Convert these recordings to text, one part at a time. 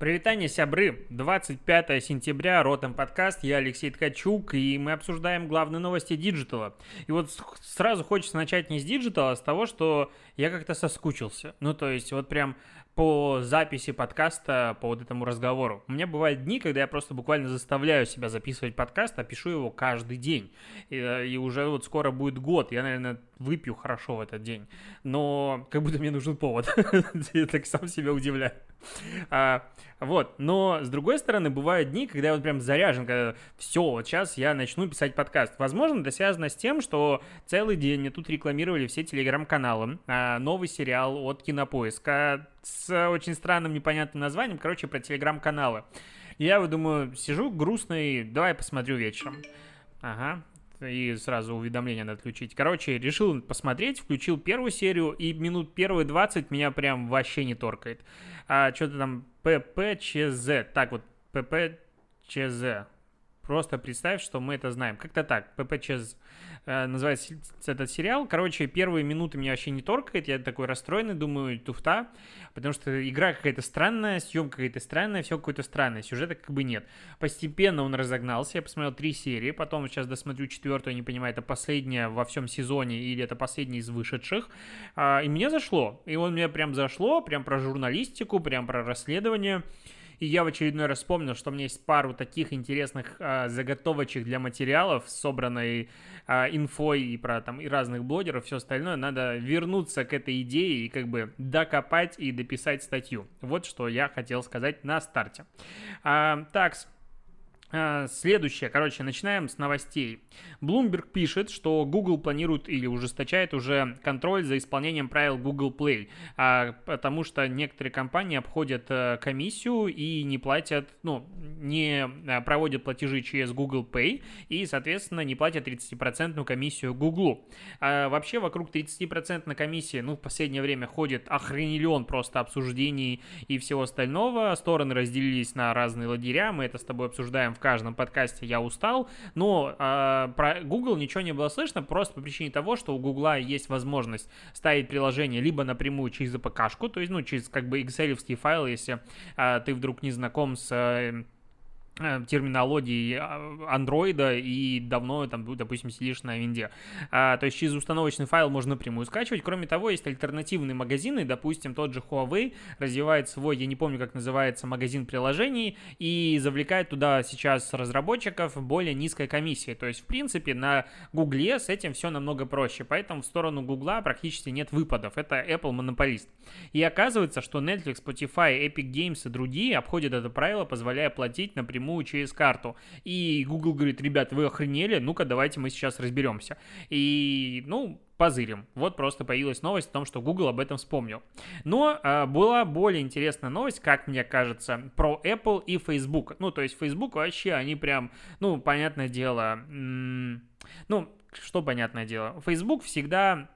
Прывітанне, сябры! 25 сентября, Ротом подкаст, я Алексей Ткачук, и мы обсуждаем главные новости диджитала. И вот сразу хочется начать не с диджитала, а с того, что я как-то соскучился. Ну, то есть, вот прям по записи подкаста, по вот этому разговору. У меня бывают дни, когда я просто буквально заставляю себя записывать подкаст, а пишу его каждый день. И, и уже вот скоро будет год. Я, наверное, выпью хорошо в этот день. Но как будто мне нужен повод. Я так сам себя удивляю. А, вот, но с другой стороны, бывают дни, когда я вот прям заряжен, когда все, вот сейчас я начну писать подкаст. Возможно, это связано с тем, что целый день мне тут рекламировали все телеграм-каналы, а, новый сериал от Кинопоиска с очень странным непонятным названием, короче, про телеграм-каналы. Я вот думаю, сижу грустный, давай посмотрю вечером. Ага, и сразу уведомления надо отключить. Короче, решил посмотреть, включил первую серию, и минут первые 20 меня прям вообще не торкает. А что-то там ППЧЗ. Так вот, ППЧЗ. Просто представь, что мы это знаем. Как-то так, ППЧЗ э, называется этот сериал. Короче, первые минуты меня вообще не торкает. Я такой расстроенный, думаю, туфта. Потому что игра какая-то странная, съемка какая-то странная, все какое-то странное. Сюжета как бы нет. Постепенно он разогнался. Я посмотрел три серии. Потом сейчас досмотрю четвертую, не понимаю, это последняя во всем сезоне или это последняя из вышедших. А, и мне зашло. И он мне прям зашло, прям про журналистику, прям про расследование. И я в очередной раз вспомнил, что у меня есть пару таких интересных а, заготовочек для материалов, собранной а, инфой и про там и разных блогеров, все остальное. Надо вернуться к этой идее и как бы докопать и дописать статью. Вот что я хотел сказать на старте. А, такс. А, следующее, короче, начинаем с новостей. Bloomberg пишет, что Google планирует или ужесточает уже контроль за исполнением правил Google Play, а, потому что некоторые компании обходят а, комиссию и не платят, ну, не а, проводят платежи через Google Pay и, соответственно, не платят 30% комиссию Google. А, вообще вокруг 30% на комиссии, ну, в последнее время ходит охренелен просто обсуждений и всего остального. Стороны разделились на разные лагеря, мы это с тобой обсуждаем в каждом подкасте «Я устал», но э, про Google ничего не было слышно, просто по причине того, что у Google есть возможность ставить приложение либо напрямую через APK-шку, то есть, ну, через как бы excel файлы, если э, ты вдруг не знаком с Э, терминологии а, андроида и давно там, допустим, сидишь на винде. А, то есть через установочный файл можно напрямую скачивать. Кроме того, есть альтернативные магазины, допустим, тот же Huawei развивает свой, я не помню, как называется, магазин приложений и завлекает туда сейчас разработчиков более низкой комиссии. То есть, в принципе, на Гугле с этим все намного проще, поэтому в сторону Гугла практически нет выпадов. Это Apple монополист. И оказывается, что Netflix, Spotify, Epic Games и другие обходят это правило, позволяя платить напрямую напрямую через карту. И Google говорит, ребят, вы охренели, ну-ка давайте мы сейчас разберемся. И, ну, позырим. Вот просто появилась новость о том, что Google об этом вспомнил. Но э, была более интересная новость, как мне кажется, про Apple и Facebook. Ну, то есть Facebook вообще, они прям, ну, понятное дело, м- ну, что понятное дело, Facebook всегда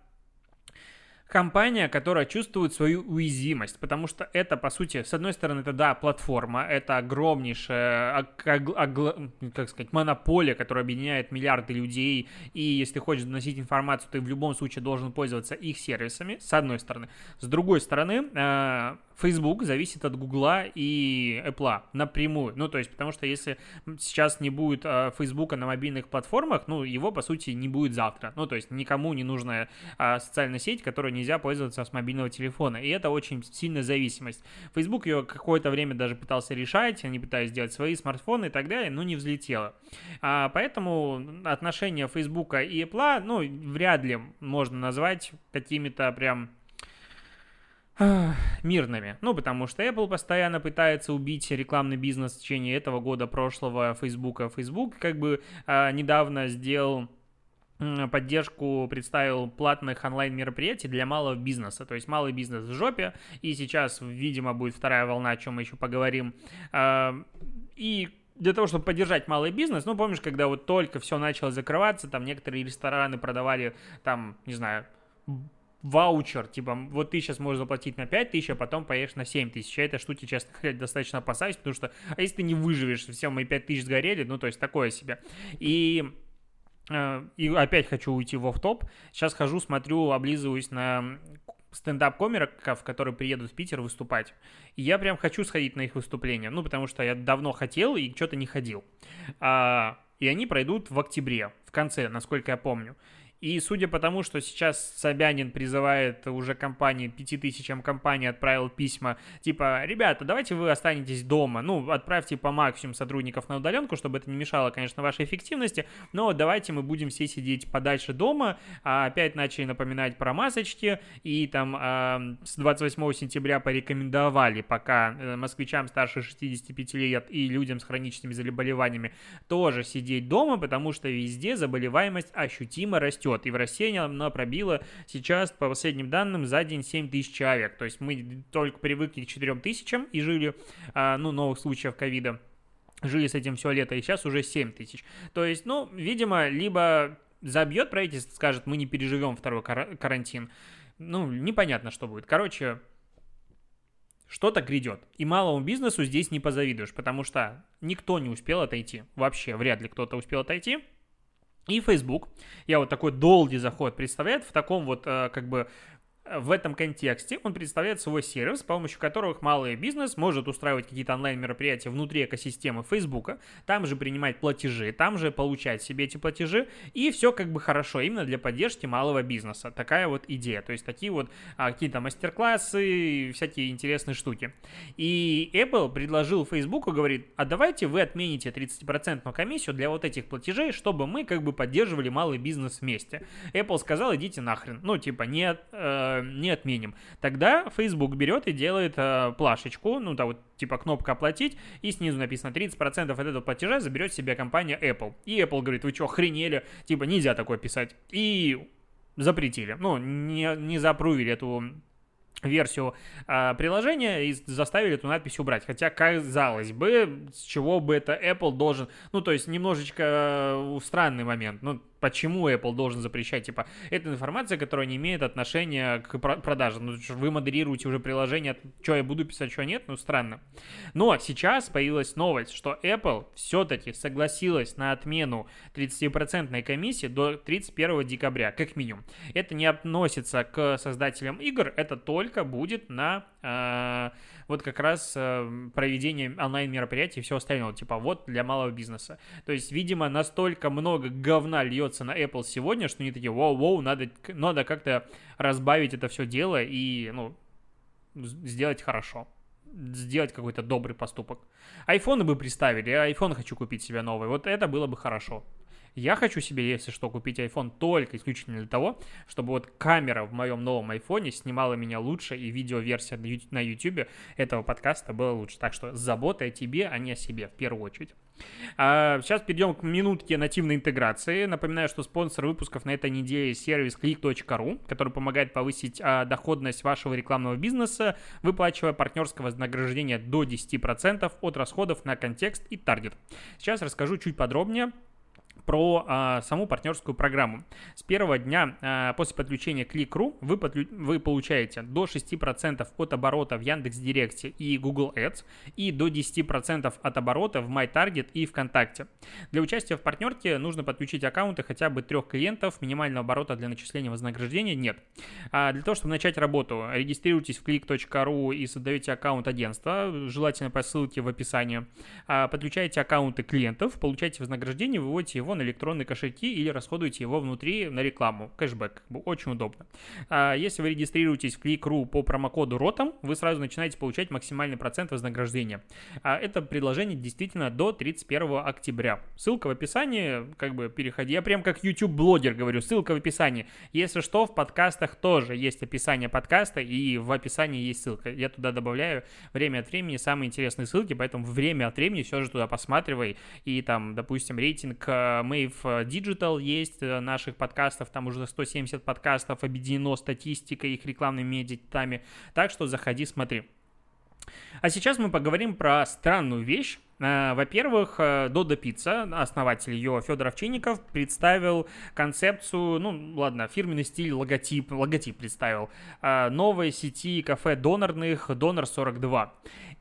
компания, которая чувствует свою уязвимость, потому что это, по сути, с одной стороны, это, да, платформа, это огромнейшая, как сказать, монополия, которая объединяет миллиарды людей, и если ты хочешь доносить информацию, ты в любом случае должен пользоваться их сервисами, с одной стороны. С другой стороны, э, Facebook зависит от Гугла и Apple напрямую. Ну, то есть, потому что если сейчас не будет э, Facebook на мобильных платформах, ну, его, по сути, не будет завтра. Ну, то есть, никому не нужная э, социальная сеть, которой нельзя пользоваться с мобильного телефона. И это очень сильная зависимость. Facebook ее какое-то время даже пытался решать, они пытались сделать свои смартфоны и так далее, но не взлетело. А, поэтому отношения Facebook и Apple, ну, вряд ли можно назвать какими-то прям мирными. Ну, потому что Apple постоянно пытается убить рекламный бизнес в течение этого года, прошлого, Facebook. Facebook как бы а, недавно сделал поддержку представил платных онлайн-мероприятий для малого бизнеса. То есть малый бизнес в жопе, и сейчас, видимо, будет вторая волна, о чем мы еще поговорим. А, и для того, чтобы поддержать малый бизнес, ну, помнишь, когда вот только все начало закрываться, там некоторые рестораны продавали, там, не знаю, ваучер, типа, вот ты сейчас можешь заплатить на 5 тысяч, а потом поешь на 7 тысяч. Я этой штуки, честно говоря, достаточно опасаюсь, потому что, а если ты не выживешь, все мои 5 тысяч сгорели, ну, то есть такое себе. И и опять хочу уйти в топ Сейчас хожу, смотрю, облизываюсь на стендап-комиков, которые приедут в Питер выступать. И я прям хочу сходить на их выступление, ну, потому что я давно хотел и что-то не ходил. А, и они пройдут в октябре, в конце, насколько я помню. И судя по тому, что сейчас Собянин призывает уже компании, пяти тысячам компаний отправил письма, типа, ребята, давайте вы останетесь дома, ну, отправьте по максимуму сотрудников на удаленку, чтобы это не мешало, конечно, вашей эффективности, но давайте мы будем все сидеть подальше дома, а опять начали напоминать про масочки, и там э, с 28 сентября порекомендовали пока э, москвичам старше 65 лет и людям с хроническими заболеваниями тоже сидеть дома, потому что везде заболеваемость ощутимо растет растет. И в России она пробила сейчас, по последним данным, за день 7 тысяч человек. То есть мы только привыкли к 4 тысячам и жили, а, ну, новых случаев ковида жили с этим все лето, и сейчас уже 7 тысяч. То есть, ну, видимо, либо забьет правительство, скажет, мы не переживем второй карантин. Ну, непонятно, что будет. Короче, что-то грядет. И малому бизнесу здесь не позавидуешь, потому что никто не успел отойти. Вообще, вряд ли кто-то успел отойти. И Facebook, я вот такой долгий заход представляет в таком вот э, как бы в этом контексте он представляет свой сервис, с помощью которого малый бизнес может устраивать какие-то онлайн-мероприятия внутри экосистемы Facebook, там же принимать платежи, там же получать себе эти платежи, и все как бы хорошо, именно для поддержки малого бизнеса. Такая вот идея, то есть такие вот а, какие-то мастер-классы, всякие интересные штуки. И Apple предложил Facebook, говорит, а давайте вы отмените 30% комиссию для вот этих платежей, чтобы мы как бы поддерживали малый бизнес вместе. Apple сказал, идите нахрен, ну типа нет, э, не отменим. Тогда Facebook берет и делает э, плашечку, ну да, вот типа кнопка оплатить, и снизу написано 30% от этого платежа заберет себе компания Apple. И Apple говорит, вы что, охренели? Типа нельзя такое писать. И запретили. Ну, не, не запрувили эту версию э, приложения и заставили эту надпись убрать. Хотя, казалось бы, с чего бы это Apple должен... Ну, то есть, немножечко э, странный момент. Ну, почему Apple должен запрещать, типа, это информация, которая не имеет отношения к продаже. Ну, вы модерируете уже приложение, что я буду писать, что нет, ну, странно. Но сейчас появилась новость, что Apple все-таки согласилась на отмену 30% комиссии до 31 декабря, как минимум. Это не относится к создателям игр, это только будет на... Э, вот как раз э, проведение онлайн-мероприятий и все остальное, типа вот для малого бизнеса. То есть, видимо, настолько много говна льется на Apple сегодня, что они такие, воу-воу, надо, надо как-то разбавить это все дело и, ну, сделать хорошо сделать какой-то добрый поступок. Айфоны бы представили, я iPhone хочу купить себе новый, вот это было бы хорошо. Я хочу себе, если что, купить iPhone только исключительно для того, чтобы вот камера в моем новом iPhone снимала меня лучше, и видеоверсия на YouTube этого подкаста была лучше. Так что забота о тебе, а не о себе в первую очередь. А сейчас перейдем к минутке нативной интеграции. Напоминаю, что спонсор выпусков на этой неделе сервис click.ru, который помогает повысить а, доходность вашего рекламного бизнеса, выплачивая партнерское вознаграждение до 10% от расходов на контекст и таргет. Сейчас расскажу чуть подробнее про а, саму партнерскую программу. С первого дня а, после подключения к Click.ru вы, подключ... вы получаете до 6% от оборота в Яндекс.Директе и Google Ads и до 10% от оборота в MyTarget и ВКонтакте. Для участия в партнерке нужно подключить аккаунты хотя бы трех клиентов, минимального оборота для начисления вознаграждения нет. А для того, чтобы начать работу, регистрируйтесь в click.ru и создаете аккаунт агентства, желательно по ссылке в описании. А, подключаете аккаунты клиентов, получаете вознаграждение, выводите его на электронные кошельки или расходуете его внутри на рекламу. Кэшбэк, очень удобно. А если вы регистрируетесь в Click.ru по промокоду ROTOM, вы сразу начинаете получать максимальный процент вознаграждения. А это предложение действительно до 31 октября. Ссылка в описании, как бы переходи. Я прям как YouTube-блогер говорю, ссылка в описании. Если что, в подкастах тоже есть описание подкаста и в описании есть ссылка. Я туда добавляю время от времени самые интересные ссылки, поэтому время от времени все же туда посматривай. И там, допустим, рейтинг э, Mave э, Digital есть э, наших подкастов, там уже 170 подкастов объединено статистикой, их рекламными медиатами, так что заходи, смотри. А сейчас мы поговорим про странную вещь. Э, во-первых, Додо Пицца, основатель ее Федор Овчинников, представил концепцию, ну ладно, фирменный стиль, логотип, логотип представил, новой сети кафе донерных Донер 42.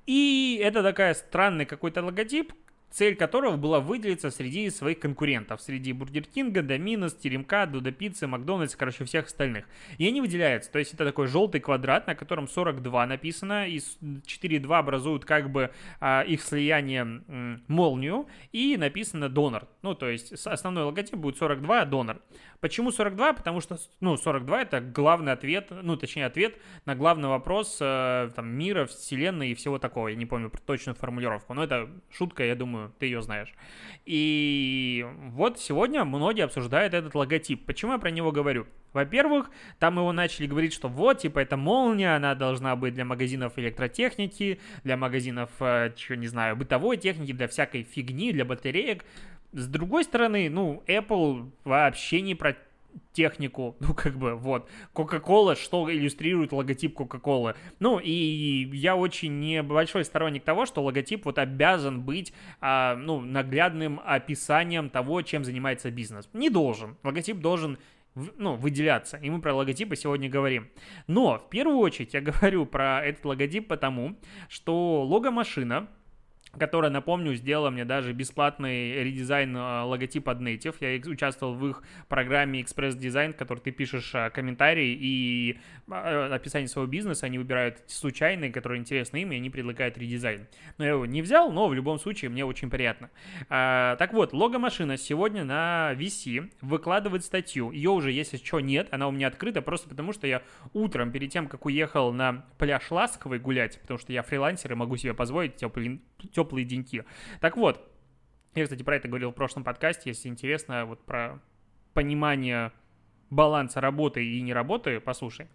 И это такая странный какой-то логотип, цель которого была выделиться среди своих конкурентов, среди Бургер Кинга, Доминос, Теремка, Додо Пиццы, Макдональдс, короче, всех остальных. И они выделяются, то есть это такой желтый квадрат, на котором 42 написано, и 4,2 образуют как бы а, их слияние м, молнию, и написано донер. Ну, то есть основной логотип будет 42, донер. Почему 42? Потому что, ну, 42 это главный ответ, ну, точнее, ответ на главный вопрос э, там, мира, вселенной и всего такого. Я не помню точную формулировку, но это шутка, я думаю, ты ее знаешь. И вот сегодня многие обсуждают этот логотип. Почему я про него говорю? Во-первых, там его начали говорить, что вот, типа, это молния, она должна быть для магазинов электротехники, для магазинов, э, чего не знаю, бытовой техники, для всякой фигни, для батареек. С другой стороны, ну, Apple вообще не про технику, ну, как бы, вот. Coca-Cola, что иллюстрирует логотип Coca-Cola. Ну, и я очень небольшой сторонник того, что логотип вот обязан быть, а, ну, наглядным описанием того, чем занимается бизнес. Не должен. Логотип должен ну, выделяться. И мы про логотипы сегодня говорим. Но в первую очередь я говорю про этот логотип потому, что лого-машина которая, напомню, сделала мне даже бесплатный редизайн э, логотипа от Native. Я участвовал в их программе Express Design, в которой ты пишешь э, комментарии и э, описание своего бизнеса. Они выбирают случайные, которые интересны им, и они предлагают редизайн. Но я его не взял, но в любом случае мне очень приятно. А, так вот, лого-машина сегодня на VC выкладывает статью. Ее уже, если что, нет, она у меня открыта, просто потому что я утром, перед тем, как уехал на пляж Ласковый гулять, потому что я фрилансер и могу себе позволить теплый теплые деньки. Так вот, я, кстати, про это говорил в прошлом подкасте, если интересно, вот про понимание баланса работы и не работы, послушай.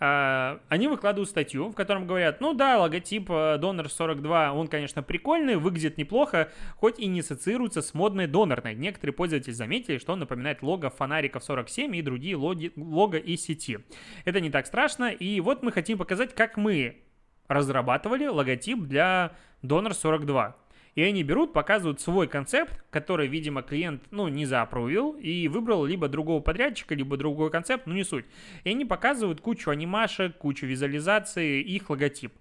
А, они выкладывают статью, в котором говорят, ну да, логотип э, 42, он, конечно, прикольный, выглядит неплохо, хоть и не ассоциируется с модной донорной. Некоторые пользователи заметили, что он напоминает лого фонариков 47 и другие логи, лого из сети. Это не так страшно, и вот мы хотим показать, как мы разрабатывали логотип для Donor 42. И они берут, показывают свой концепт, который, видимо, клиент, ну, не заапрувил и выбрал либо другого подрядчика, либо другой концепт, ну, не суть. И они показывают кучу анимашек, кучу визуализации, их логотип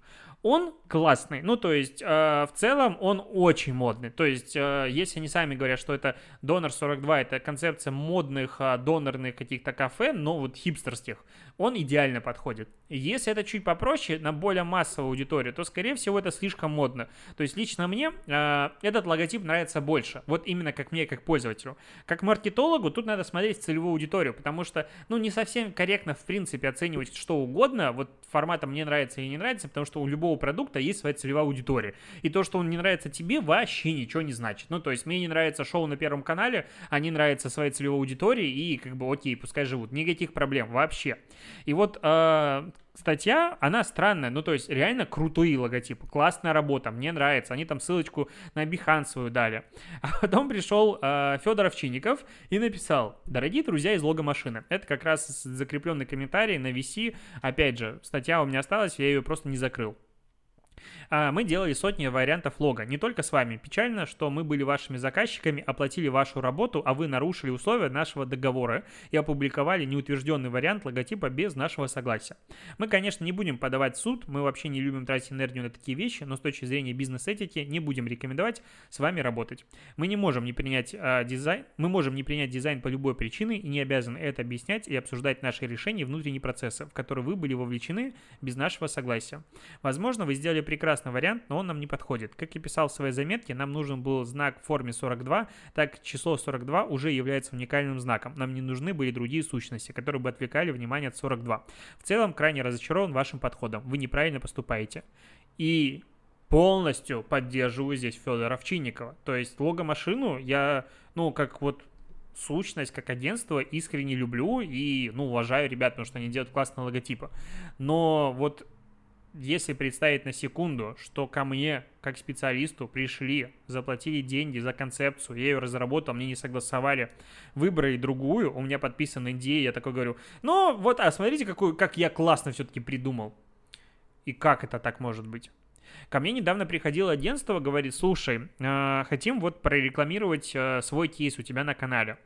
он классный. Ну, то есть, э, в целом он очень модный. То есть, э, если они сами говорят, что это Донор 42, это концепция модных э, донорных каких-то кафе, но вот хипстерских, он идеально подходит. Если это чуть попроще, на более массовую аудиторию, то, скорее всего, это слишком модно. То есть, лично мне э, этот логотип нравится больше. Вот именно как мне, как пользователю. Как маркетологу, тут надо смотреть целевую аудиторию, потому что, ну, не совсем корректно, в принципе, оценивать что угодно, вот форматом мне нравится или не нравится, потому что у любого любого продукта есть своя целевая аудитория. И то, что он не нравится тебе, вообще ничего не значит. Ну, то есть мне не нравится шоу на Первом канале, а не нравится своей целевой аудитории, и как бы окей, пускай живут. Никаких проблем вообще. И вот э, статья, она странная, ну, то есть реально крутые логотипы, классная работа, мне нравится, они там ссылочку на Behance свою дали. А потом пришел э, Федор Овчинников и написал, дорогие друзья из логомашины, это как раз закрепленный комментарий на VC, опять же, статья у меня осталась, я ее просто не закрыл. А, мы делали сотни вариантов лога, не только с вами. Печально, что мы были вашими заказчиками, оплатили вашу работу, а вы нарушили условия нашего договора и опубликовали неутвержденный вариант логотипа без нашего согласия. Мы, конечно, не будем подавать в суд, мы вообще не любим тратить энергию на такие вещи, но с точки зрения бизнес-этики не будем рекомендовать с вами работать. Мы не можем не принять э, дизайн, мы можем не принять дизайн по любой причине и не обязаны это объяснять и обсуждать наши решения и внутренние процессы, в которые вы были вовлечены без нашего согласия. Возможно, вы сделали прекрасный вариант, но он нам не подходит. Как я писал в своей заметке, нам нужен был знак в форме 42, так число 42 уже является уникальным знаком. Нам не нужны были другие сущности, которые бы отвлекали внимание от 42. В целом, крайне разочарован вашим подходом. Вы неправильно поступаете. И полностью поддерживаю здесь Федора Овчинникова. То есть лого-машину я, ну, как вот сущность, как агентство искренне люблю и, ну, уважаю ребят, потому что они делают классные логотипы. Но вот если представить на секунду, что ко мне, как специалисту, пришли, заплатили деньги за концепцию, я ее разработал, мне не согласовали, выбрали другую, у меня подписан NDA, я такой говорю, ну вот, а смотрите, какую, как я классно все-таки придумал. И как это так может быть? Ко мне недавно приходило агентство, говорит, слушай, э, хотим вот прорекламировать э, свой кейс у тебя на канале.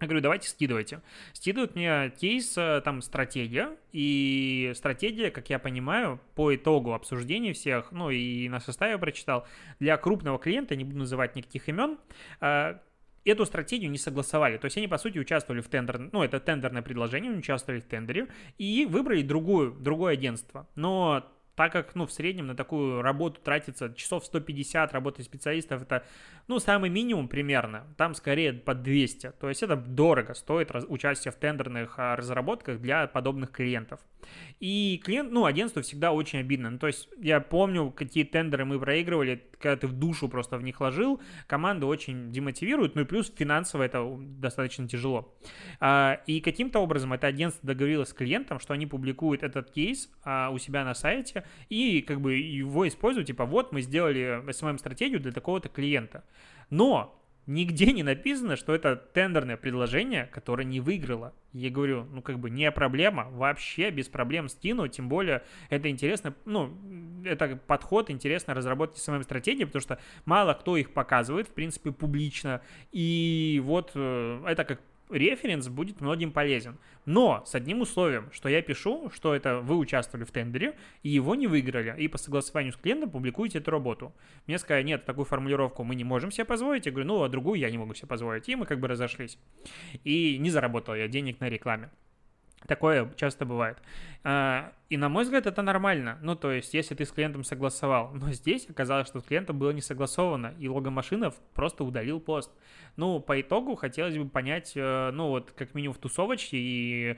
Я говорю, давайте скидывайте. Скидывают мне кейс, э, там, стратегия, и стратегия, как я понимаю, по итогу обсуждения всех, ну, и на составе прочитал, для крупного клиента, не буду называть никаких имен, э, эту стратегию не согласовали. То есть они, по сути, участвовали в тендер, ну, это тендерное предложение, участвовали в тендере и выбрали другую, другое агентство. Но так как, ну, в среднем на такую работу тратится часов 150 работы специалистов, это, ну, самый минимум примерно, там скорее под 200, то есть это дорого стоит раз, участие в тендерных а, разработках для подобных клиентов. И клиент, ну, агентству всегда очень обидно, ну, то есть я помню, какие тендеры мы проигрывали, когда ты в душу просто в них ложил, команды очень демотивируют, ну и плюс финансово это достаточно тяжело. А, и каким-то образом это агентство договорилось с клиентом, что они публикуют этот кейс а, у себя на сайте, и как бы его использовать, типа, вот мы сделали SMM-стратегию для такого-то клиента. Но нигде не написано, что это тендерное предложение, которое не выиграло. Я говорю, ну как бы не проблема, вообще без проблем скину, тем более это интересно, ну, это подход интересно разработки самой стратегии, потому что мало кто их показывает, в принципе, публично, и вот э, это как референс будет многим полезен. Но с одним условием, что я пишу, что это вы участвовали в тендере, и его не выиграли, и по согласованию с клиентом публикуете эту работу. Мне сказали, нет, такую формулировку мы не можем себе позволить. Я говорю, ну, а другую я не могу себе позволить. И мы как бы разошлись. И не заработал я денег на рекламе. Такое часто бывает. А, и на мой взгляд, это нормально. Ну, то есть, если ты с клиентом согласовал. Но здесь оказалось, что с клиентом было не согласовано, и логомашинов просто удалил пост. Ну, по итогу хотелось бы понять, э, ну, вот как минимум в тусовочке и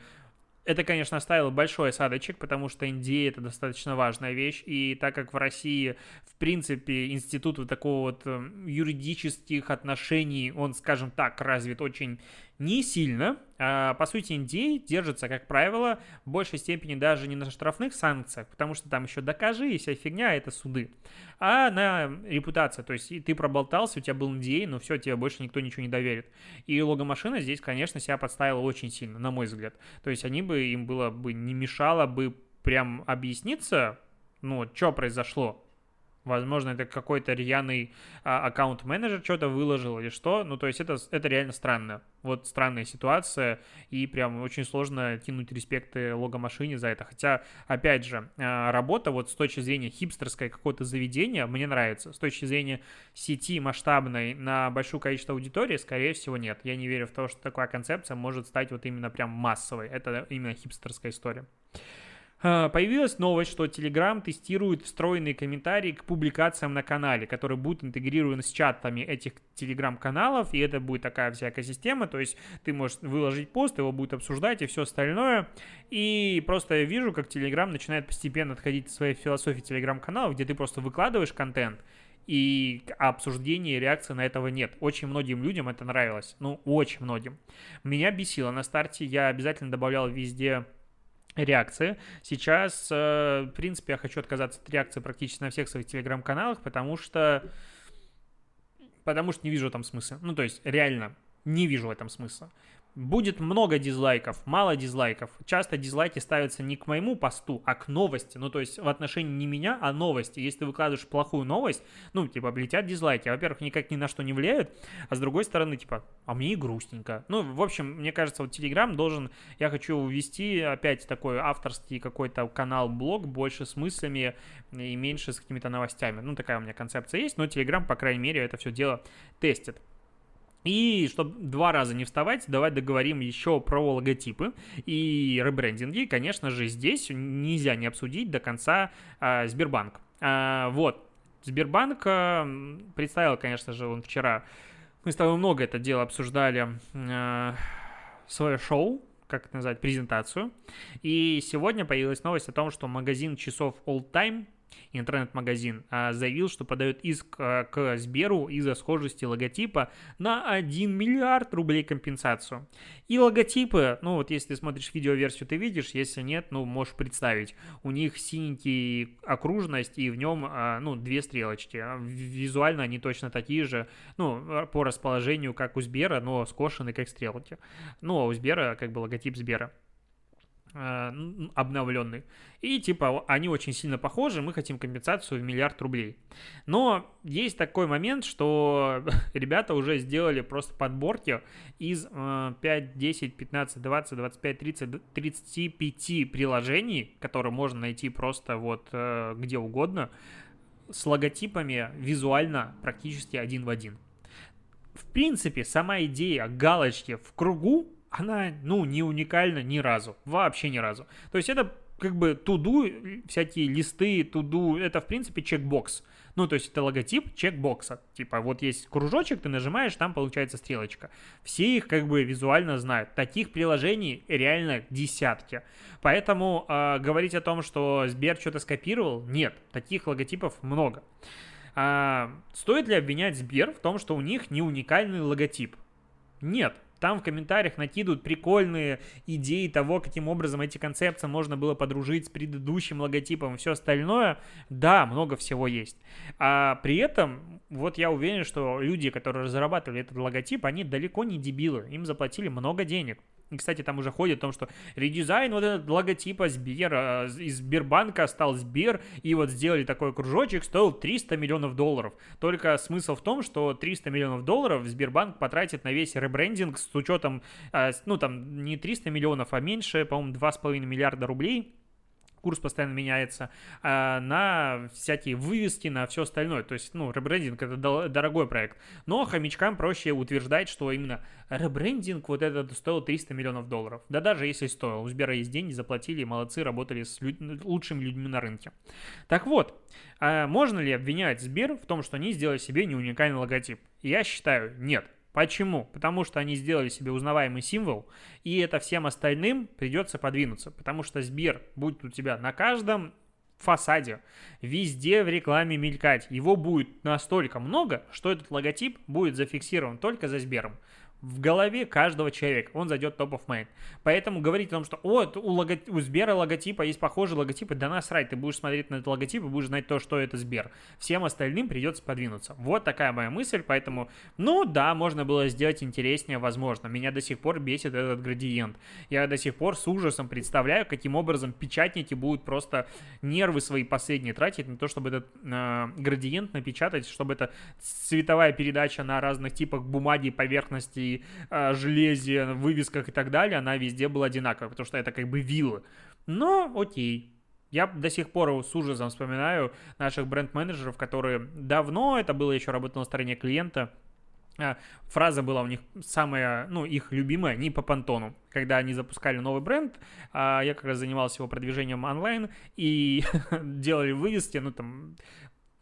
это, конечно, оставило большой осадочек, потому что NDA это достаточно важная вещь, и так как в России, в принципе, институт вот такого вот э, юридических отношений, он, скажем так, развит очень не сильно. А, по сути, NDA держится, как правило, в большей степени даже не на штрафных санкциях, потому что там еще докажи и вся фигня, это суды, а на репутация. То есть ты проболтался, у тебя был NDA, но все, тебе больше никто ничего не доверит. И логомашина здесь, конечно, себя подставила очень сильно, на мой взгляд. То есть они бы, им было бы не мешало бы прям объясниться, ну, что произошло, Возможно, это какой-то рьяный а, аккаунт-менеджер что-то выложил или что. Ну, то есть это, это реально странно. Вот странная ситуация, и прям очень сложно кинуть респекты логомашине за это. Хотя, опять же, а, работа вот с точки зрения хипстерской какого-то заведения мне нравится. С точки зрения сети масштабной на большое количество аудитории, скорее всего, нет. Я не верю в то, что такая концепция может стать вот именно прям массовой. Это именно хипстерская история. А, появилась новость, что Telegram тестирует встроенные комментарии к публикациям на канале, которые будут интегрированы с чатами этих Telegram-каналов, и это будет такая вся экосистема, то есть ты можешь выложить пост, его будет обсуждать и все остальное. И просто я вижу, как Telegram начинает постепенно отходить от своей философии Telegram-каналов, где ты просто выкладываешь контент, и обсуждения и реакции на этого нет. Очень многим людям это нравилось. Ну, очень многим. Меня бесило на старте. Я обязательно добавлял везде реакции. Сейчас, э, в принципе, я хочу отказаться от реакции практически на всех своих телеграм-каналах, потому что потому что не вижу там смысла. Ну, то есть, реально, не вижу в этом смысла будет много дизлайков, мало дизлайков. Часто дизлайки ставятся не к моему посту, а к новости. Ну, то есть в отношении не меня, а новости. Если ты выкладываешь плохую новость, ну, типа, облетят дизлайки. Во-первых, никак ни на что не влияют, а с другой стороны, типа, а мне и грустненько. Ну, в общем, мне кажется, вот Telegram должен, я хочу ввести опять такой авторский какой-то канал-блог, больше с мыслями и меньше с какими-то новостями. Ну, такая у меня концепция есть, но Telegram, по крайней мере, это все дело тестит. И чтобы два раза не вставать, давай договорим еще про логотипы и ребрендинги. Конечно же, здесь нельзя не обсудить до конца а, Сбербанк. А, вот, Сбербанк а, представил, конечно же, он вчера, мы с тобой много это дело обсуждали, а, свое шоу, как это назвать, презентацию. И сегодня появилась новость о том, что магазин часов All Time интернет-магазин, а, заявил, что подает иск а, к Сберу из-за схожести логотипа на 1 миллиард рублей компенсацию. И логотипы, ну вот если ты смотришь видеоверсию, ты видишь, если нет, ну можешь представить. У них синенький окружность и в нем, а, ну, две стрелочки. Визуально они точно такие же, ну, по расположению, как у Сбера, но скошены как стрелки. Ну, а у Сбера как бы логотип Сбера. Э, обновленный. И типа они очень сильно похожи, мы хотим компенсацию в миллиард рублей. Но есть такой момент, что ребята уже сделали просто подборки из 5, 10, 15, 20, 25, 30, 35 приложений, которые можно найти просто вот э, где угодно, с логотипами визуально практически один в один. В принципе, сама идея галочки в кругу она, ну, не уникальна ни разу. Вообще ни разу. То есть это как бы туду, всякие листы, туду, это в принципе чекбокс. Ну, то есть это логотип чекбокса. Типа вот есть кружочек, ты нажимаешь, там получается стрелочка. Все их как бы визуально знают. Таких приложений реально десятки. Поэтому э, говорить о том, что Сбер что-то скопировал, нет. Таких логотипов много. А, стоит ли обвинять Сбер в том, что у них не уникальный логотип? Нет, там в комментариях накидывают прикольные идеи того, каким образом эти концепции можно было подружить с предыдущим логотипом и все остальное. Да, много всего есть. А при этом, вот я уверен, что люди, которые разрабатывали этот логотип, они далеко не дебилы. Им заплатили много денег. И, кстати, там уже ходит о том, что редизайн вот этот логотипа Сбера, из Сбербанка стал Сбер, и вот сделали такой кружочек, стоил 300 миллионов долларов. Только смысл в том, что 300 миллионов долларов Сбербанк потратит на весь ребрендинг с учетом, а, ну там не 300 миллионов, а меньше, по-моему, 2,5 миллиарда рублей курс постоянно меняется, а, на всякие вывески, на все остальное. То есть, ну, ребрендинг это дорогой проект. Но хомячкам проще утверждать, что именно ребрендинг вот этот стоил 300 миллионов долларов. Да даже если стоил. У Сбера есть деньги, заплатили, молодцы, работали с люд... лучшими людьми на рынке. Так вот, а можно ли обвинять Сбер в том, что они сделали себе не уникальный логотип? Я считаю, нет. Почему? Потому что они сделали себе узнаваемый символ, и это всем остальным придется подвинуться, потому что Сбер будет у тебя на каждом фасаде, везде в рекламе мелькать. Его будет настолько много, что этот логотип будет зафиксирован только за Сбером в голове каждого человека. Он зайдет топ of mind. Поэтому говорить о том, что о, у, лого... у Сбера логотипа есть похожие логотипы, да насрать, ты будешь смотреть на этот логотип и будешь знать то, что это Сбер. Всем остальным придется подвинуться. Вот такая моя мысль, поэтому, ну да, можно было сделать интереснее, возможно. Меня до сих пор бесит этот градиент. Я до сих пор с ужасом представляю, каким образом печатники будут просто нервы свои последние тратить на то, чтобы этот э, градиент напечатать, чтобы это цветовая передача на разных типах бумаги, поверхности э, железе, вывесках и так далее, она везде была одинаковая, потому что это как бы виллы. Но окей, я до сих пор с ужасом вспоминаю наших бренд-менеджеров, которые давно, это было еще работа на стороне клиента, а, Фраза была у них самая, ну, их любимая, не по понтону. Когда они запускали новый бренд, а, я как раз занимался его продвижением онлайн и делали вывески, ну, там,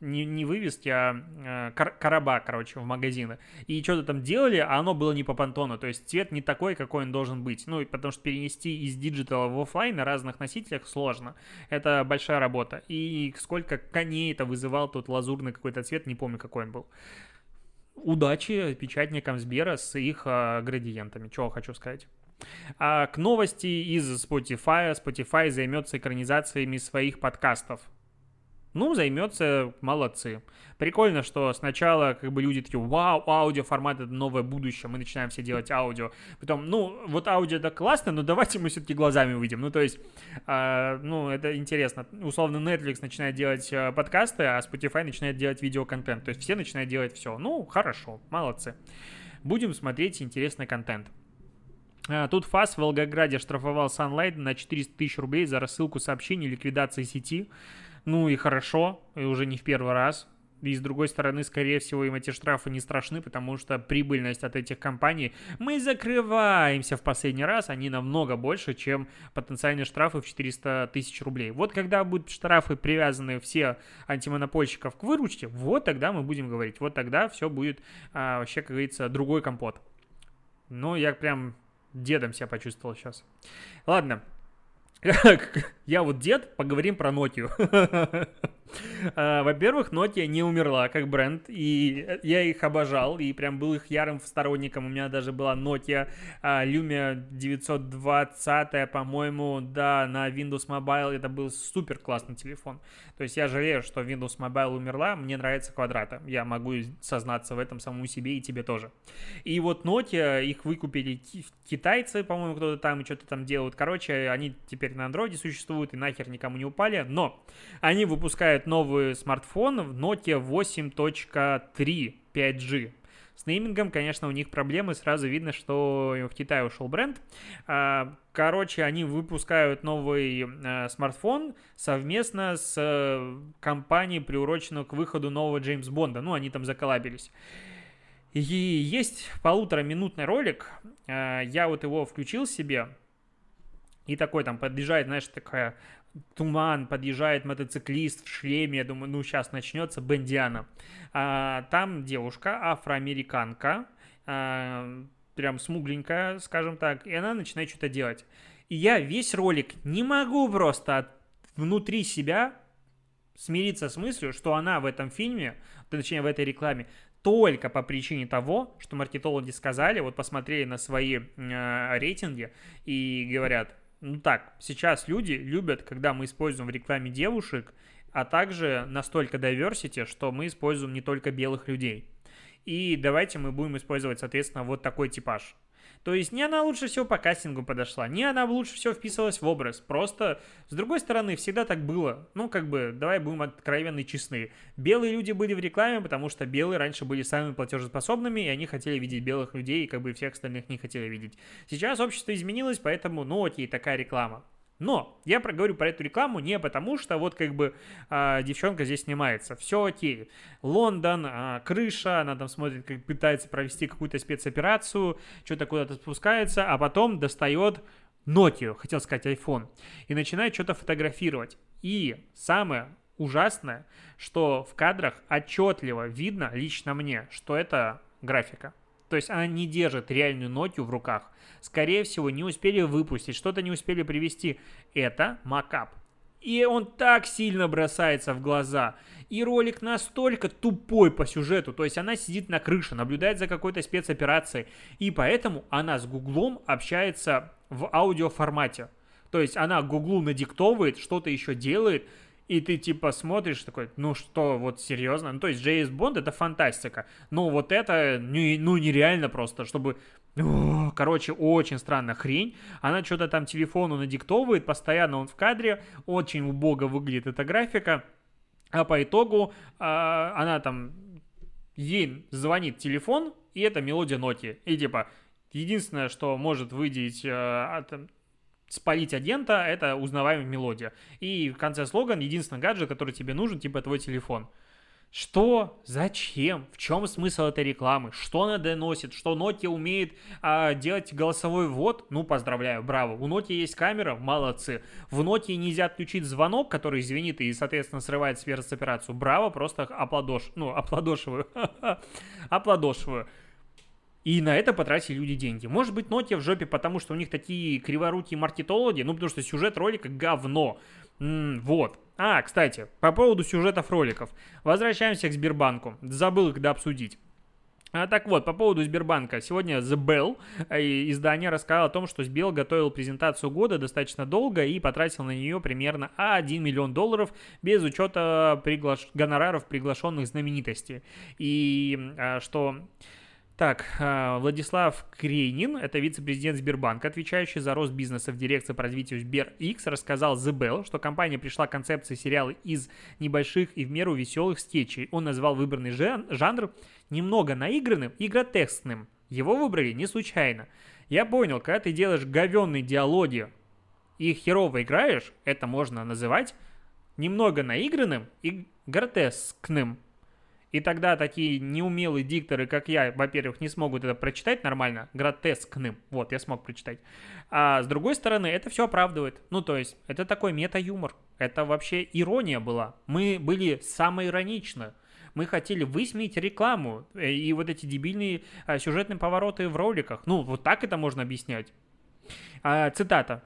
не, не вывески, а э, кор- короба, короче, в магазины. И что-то там делали, а оно было не по пантону. То есть цвет не такой, какой он должен быть. Ну, потому что перенести из диджитала в офлайн на разных носителях сложно. Это большая работа. И сколько коней это вызывал тот лазурный какой-то цвет, не помню, какой он был. Удачи печатникам Сбера с их а, градиентами. Чего хочу сказать. А, к новости из Spotify. Spotify займется экранизациями своих подкастов. Ну, займется, молодцы. Прикольно, что сначала как бы люди такие, вау, аудиоформат это новое будущее, мы начинаем все делать аудио. Потом, ну, вот аудио это классно, но давайте мы все-таки глазами выйдем. Ну, то есть, э, ну, это интересно. Условно, Netflix начинает делать э, подкасты, а Spotify начинает делать видеоконтент. То есть все начинают делать все. Ну, хорошо, молодцы. Будем смотреть интересный контент. А, тут ФАС в Волгограде штрафовал Sunlight на 400 тысяч рублей за рассылку сообщений ликвидации сети. Ну и хорошо, и уже не в первый раз. И с другой стороны, скорее всего, им эти штрафы не страшны, потому что прибыльность от этих компаний, мы закрываемся в последний раз, они намного больше, чем потенциальные штрафы в 400 тысяч рублей. Вот когда будут штрафы привязаны все антимонопольщиков к выручке, вот тогда мы будем говорить, вот тогда все будет а, вообще, как говорится, другой компот. Ну, я прям дедом себя почувствовал сейчас. Ладно, Я вот дед, поговорим про Nokia. А, во-первых, Nokia не умерла как бренд, и я их обожал, и прям был их ярым сторонником. У меня даже была Nokia а, Lumia 920, по-моему, да, на Windows Mobile. Это был супер классный телефон. То есть я жалею, что Windows Mobile умерла, мне нравится квадрата. Я могу сознаться в этом самому себе и тебе тоже. И вот Nokia, их выкупили китайцы, по-моему, кто-то там что-то там делают. Короче, они теперь на андроиде существуют и нахер никому не упали. Но они выпускают новый смартфон в Nokia 8.3 5G. С неймингом, конечно, у них проблемы. Сразу видно, что в Китае ушел бренд. А, короче, они выпускают новый э, смартфон совместно с э, компанией, приуроченной к выходу нового Джеймс Бонда. Ну, они там заколабились. И есть полутораминутный ролик. Э, я вот его включил себе. И такой там подъезжает, знаешь, такая туман, подъезжает мотоциклист в шлеме, я думаю, ну, сейчас начнется Бендиана. А, там девушка, афроамериканка, а, прям смугленькая, скажем так, и она начинает что-то делать. И я весь ролик не могу просто от, внутри себя смириться с мыслью, что она в этом фильме, точнее в этой рекламе, только по причине того, что маркетологи сказали, вот посмотрели на свои э, рейтинги и говорят, ну так, сейчас люди любят, когда мы используем в рекламе девушек, а также настолько diversity, что мы используем не только белых людей. И давайте мы будем использовать, соответственно, вот такой типаж. То есть не она лучше всего по кастингу подошла, не она лучше всего вписывалась в образ. Просто, с другой стороны, всегда так было. Ну, как бы, давай будем откровенны и честны. Белые люди были в рекламе, потому что белые раньше были самыми платежеспособными, и они хотели видеть белых людей, и как бы всех остальных не хотели видеть. Сейчас общество изменилось, поэтому, ну, окей, такая реклама. Но я проговорю про эту рекламу не потому, что вот как бы а, девчонка здесь снимается. Все окей. Лондон, а, крыша, она там смотрит, как пытается провести какую-то спецоперацию, что-то куда-то спускается, а потом достает Nokia, хотел сказать iPhone, и начинает что-то фотографировать. И самое ужасное, что в кадрах отчетливо видно, лично мне, что это графика. То есть она не держит реальную Nokia в руках. Скорее всего, не успели выпустить, что-то не успели привести. Это макап. И он так сильно бросается в глаза. И ролик настолько тупой по сюжету. То есть она сидит на крыше, наблюдает за какой-то спецоперацией. И поэтому она с Гуглом общается в аудиоформате. То есть она Гуглу надиктовывает, что-то еще делает, и ты типа смотришь такой, ну что, вот серьезно? Ну то есть Джеймс Бонд это фантастика. Ну вот это, ну, ну нереально просто, чтобы... Короче, очень странная хрень. Она что-то там телефону надиктовывает, постоянно он в кадре, очень убого выглядит эта графика. А по итогу э, она там, ей звонит телефон, и это мелодия ноти. И типа, единственное, что может выделить э, спалить агента, это узнаваемая мелодия. И в конце слоган, единственный гаджет, который тебе нужен, типа твой телефон. Что? Зачем? В чем смысл этой рекламы? Что она доносит? Что Nokia умеет а, делать голосовой ввод? Ну, поздравляю, браво. У Nokia есть камера, молодцы. В Nokia нельзя отключить звонок, который звенит и, соответственно, срывает спецоперацию. Браво, просто аплодош... Ну, аплодошиваю. аплодошиваю. И на это потратили люди деньги. Может быть, Nokia в жопе, потому что у них такие криворукие маркетологи, ну, потому что сюжет ролика говно. М-м, вот. А, кстати, по поводу сюжетов роликов. Возвращаемся к Сбербанку. Забыл их обсудить. А, так вот, по поводу Сбербанка. Сегодня The Bell, э, издание, рассказало о том, что Сбел готовил презентацию года достаточно долго и потратил на нее примерно 1 миллион долларов без учета приглаш... гонораров приглашенных знаменитостей. И а, что так, а, Владислав Крейнин, это вице-президент Сбербанка, отвечающий за рост бизнеса в дирекции по развитию SberX, рассказал The Bell, что компания пришла к концепции сериала из небольших и в меру веселых скетчей. Он назвал выбранный жанр немного наигранным и гротескным. Его выбрали не случайно. Я понял, когда ты делаешь говенные диалоги и херово играешь, это можно называть немного наигранным и гротескным. И тогда такие неумелые дикторы, как я, во-первых, не смогут это прочитать нормально, гротескным. Вот, я смог прочитать. А с другой стороны, это все оправдывает. Ну, то есть, это такой мета-юмор. Это вообще ирония была. Мы были самоироничны. Мы хотели высмеять рекламу э, и вот эти дебильные а, сюжетные повороты в роликах. Ну, вот так это можно объяснять. А, цитата.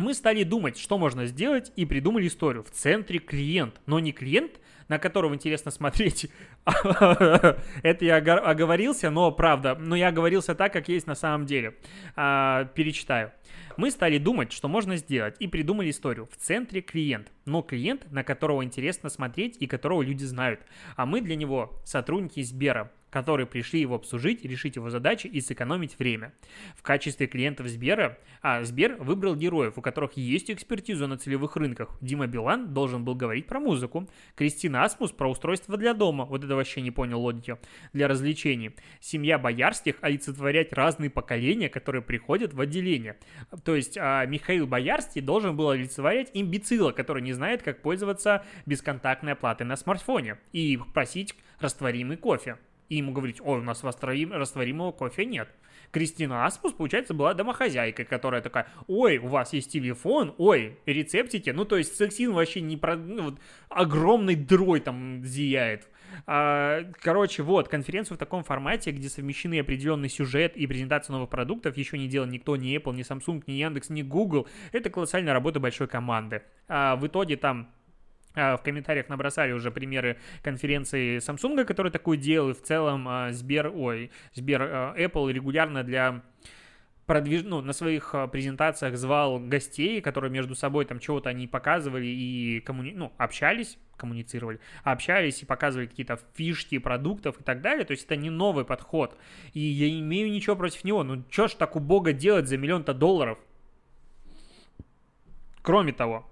Мы стали думать, что можно сделать, и придумали историю. В центре клиент, но не клиент, на которого интересно смотреть. Это я оговорился, но правда. Но я оговорился так, как есть на самом деле. А, перечитаю. Мы стали думать, что можно сделать, и придумали историю. В центре клиент, но клиент, на которого интересно смотреть и которого люди знают. А мы для него сотрудники Сбера которые пришли его обслужить, решить его задачи и сэкономить время. В качестве клиентов Сбера, а Сбер выбрал героев, у которых есть экспертиза на целевых рынках. Дима Билан должен был говорить про музыку, Кристина Асмус про устройство для дома, вот это вообще не понял логики, для развлечений. Семья Боярских олицетворять разные поколения, которые приходят в отделение. То есть а, Михаил Боярский должен был олицетворять имбецила, который не знает, как пользоваться бесконтактной оплатой на смартфоне и просить растворимый кофе и ему говорить, ой, у нас растворим, растворимого кофе нет. Кристина Аспус, получается, была домохозяйкой, которая такая, ой, у вас есть телефон, ой, рецептики, ну, то есть сексизм вообще не про... Ну, вот, огромный дрой там зияет. А, короче, вот, конференцию в таком формате, где совмещены определенный сюжет и презентация новых продуктов, еще не делал никто, ни Apple, ни Samsung, ни Яндекс, ни Google. Это колоссальная работа большой команды. А, в итоге там в комментариях набросали уже примеры конференции Samsung, который такой делал, и в целом а, Сбер, ой, Сбер, а, Apple регулярно для продвиж... ну, на своих презентациях звал гостей, которые между собой там чего-то они показывали и коммуни... ну, общались, коммуницировали, общались и показывали какие-то фишки продуктов и так далее. То есть это не новый подход. И я не имею ничего против него. Ну, что ж так у бога делать за миллион-то долларов? Кроме того,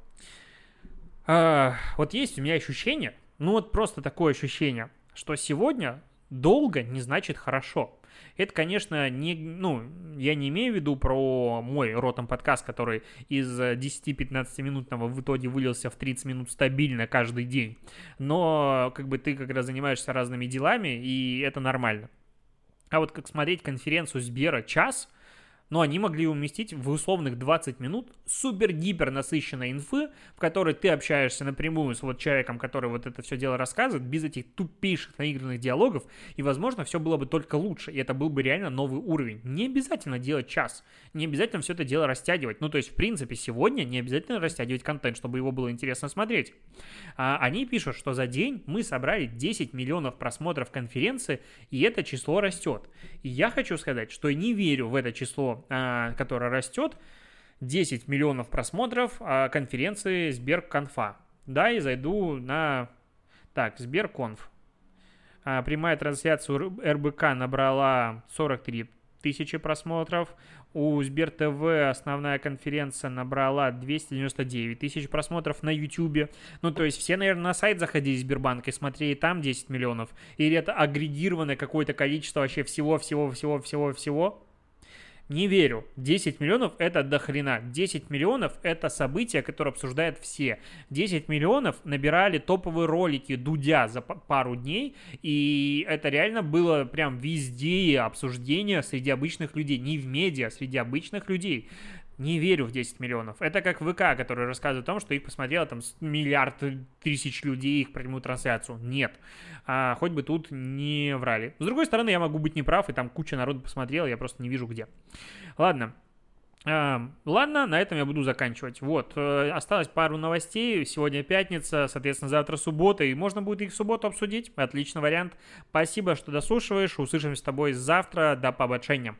а, вот есть у меня ощущение, ну вот просто такое ощущение, что сегодня долго не значит хорошо. Это, конечно, не, ну, я не имею в виду про мой ротом подкаст, который из 10-15 минутного в итоге вылился в 30 минут стабильно каждый день. Но как бы ты раз занимаешься разными делами, и это нормально. А вот как смотреть конференцию Сбера час – но они могли уместить в условных 20 минут супер-гипер насыщенной инфы, в которой ты общаешься напрямую с вот человеком, который вот это все дело рассказывает, без этих тупейших наигранных диалогов, и, возможно, все было бы только лучше, и это был бы реально новый уровень. Не обязательно делать час, не обязательно все это дело растягивать. Ну, то есть, в принципе, сегодня не обязательно растягивать контент, чтобы его было интересно смотреть. А, они пишут, что за день мы собрали 10 миллионов просмотров конференции, и это число растет. И я хочу сказать, что не верю в это число а, которая растет, 10 миллионов просмотров а, конференции Сберконфа. Да, и зайду на... Так, Сберконф. А, прямая трансляция РБК набрала 43 тысячи просмотров. У Сбер ТВ основная конференция набрала 299 тысяч просмотров на YouTube. Ну, то есть все, наверное, на сайт заходили Сбербанка и смотрели там 10 миллионов. Или это агрегированное какое-то количество вообще всего-всего-всего-всего-всего? Не верю. 10 миллионов это до хрена. 10 миллионов это событие, которое обсуждают все. 10 миллионов набирали топовые ролики Дудя за пару дней, и это реально было прям везде обсуждение среди обычных людей. Не в медиа, а среди обычных людей. Не верю в 10 миллионов. Это как ВК, который рассказывает о том, что их посмотрело там миллиард тысяч людей, их прямую трансляцию. Нет. А, хоть бы тут не врали. С другой стороны, я могу быть неправ, и там куча народу посмотрела, я просто не вижу где. Ладно. А, ладно, на этом я буду заканчивать. Вот, э, осталось пару новостей. Сегодня пятница, соответственно, завтра суббота, и можно будет их в субботу обсудить. Отличный вариант. Спасибо, что дослушиваешь. Услышимся с тобой завтра. До побочения.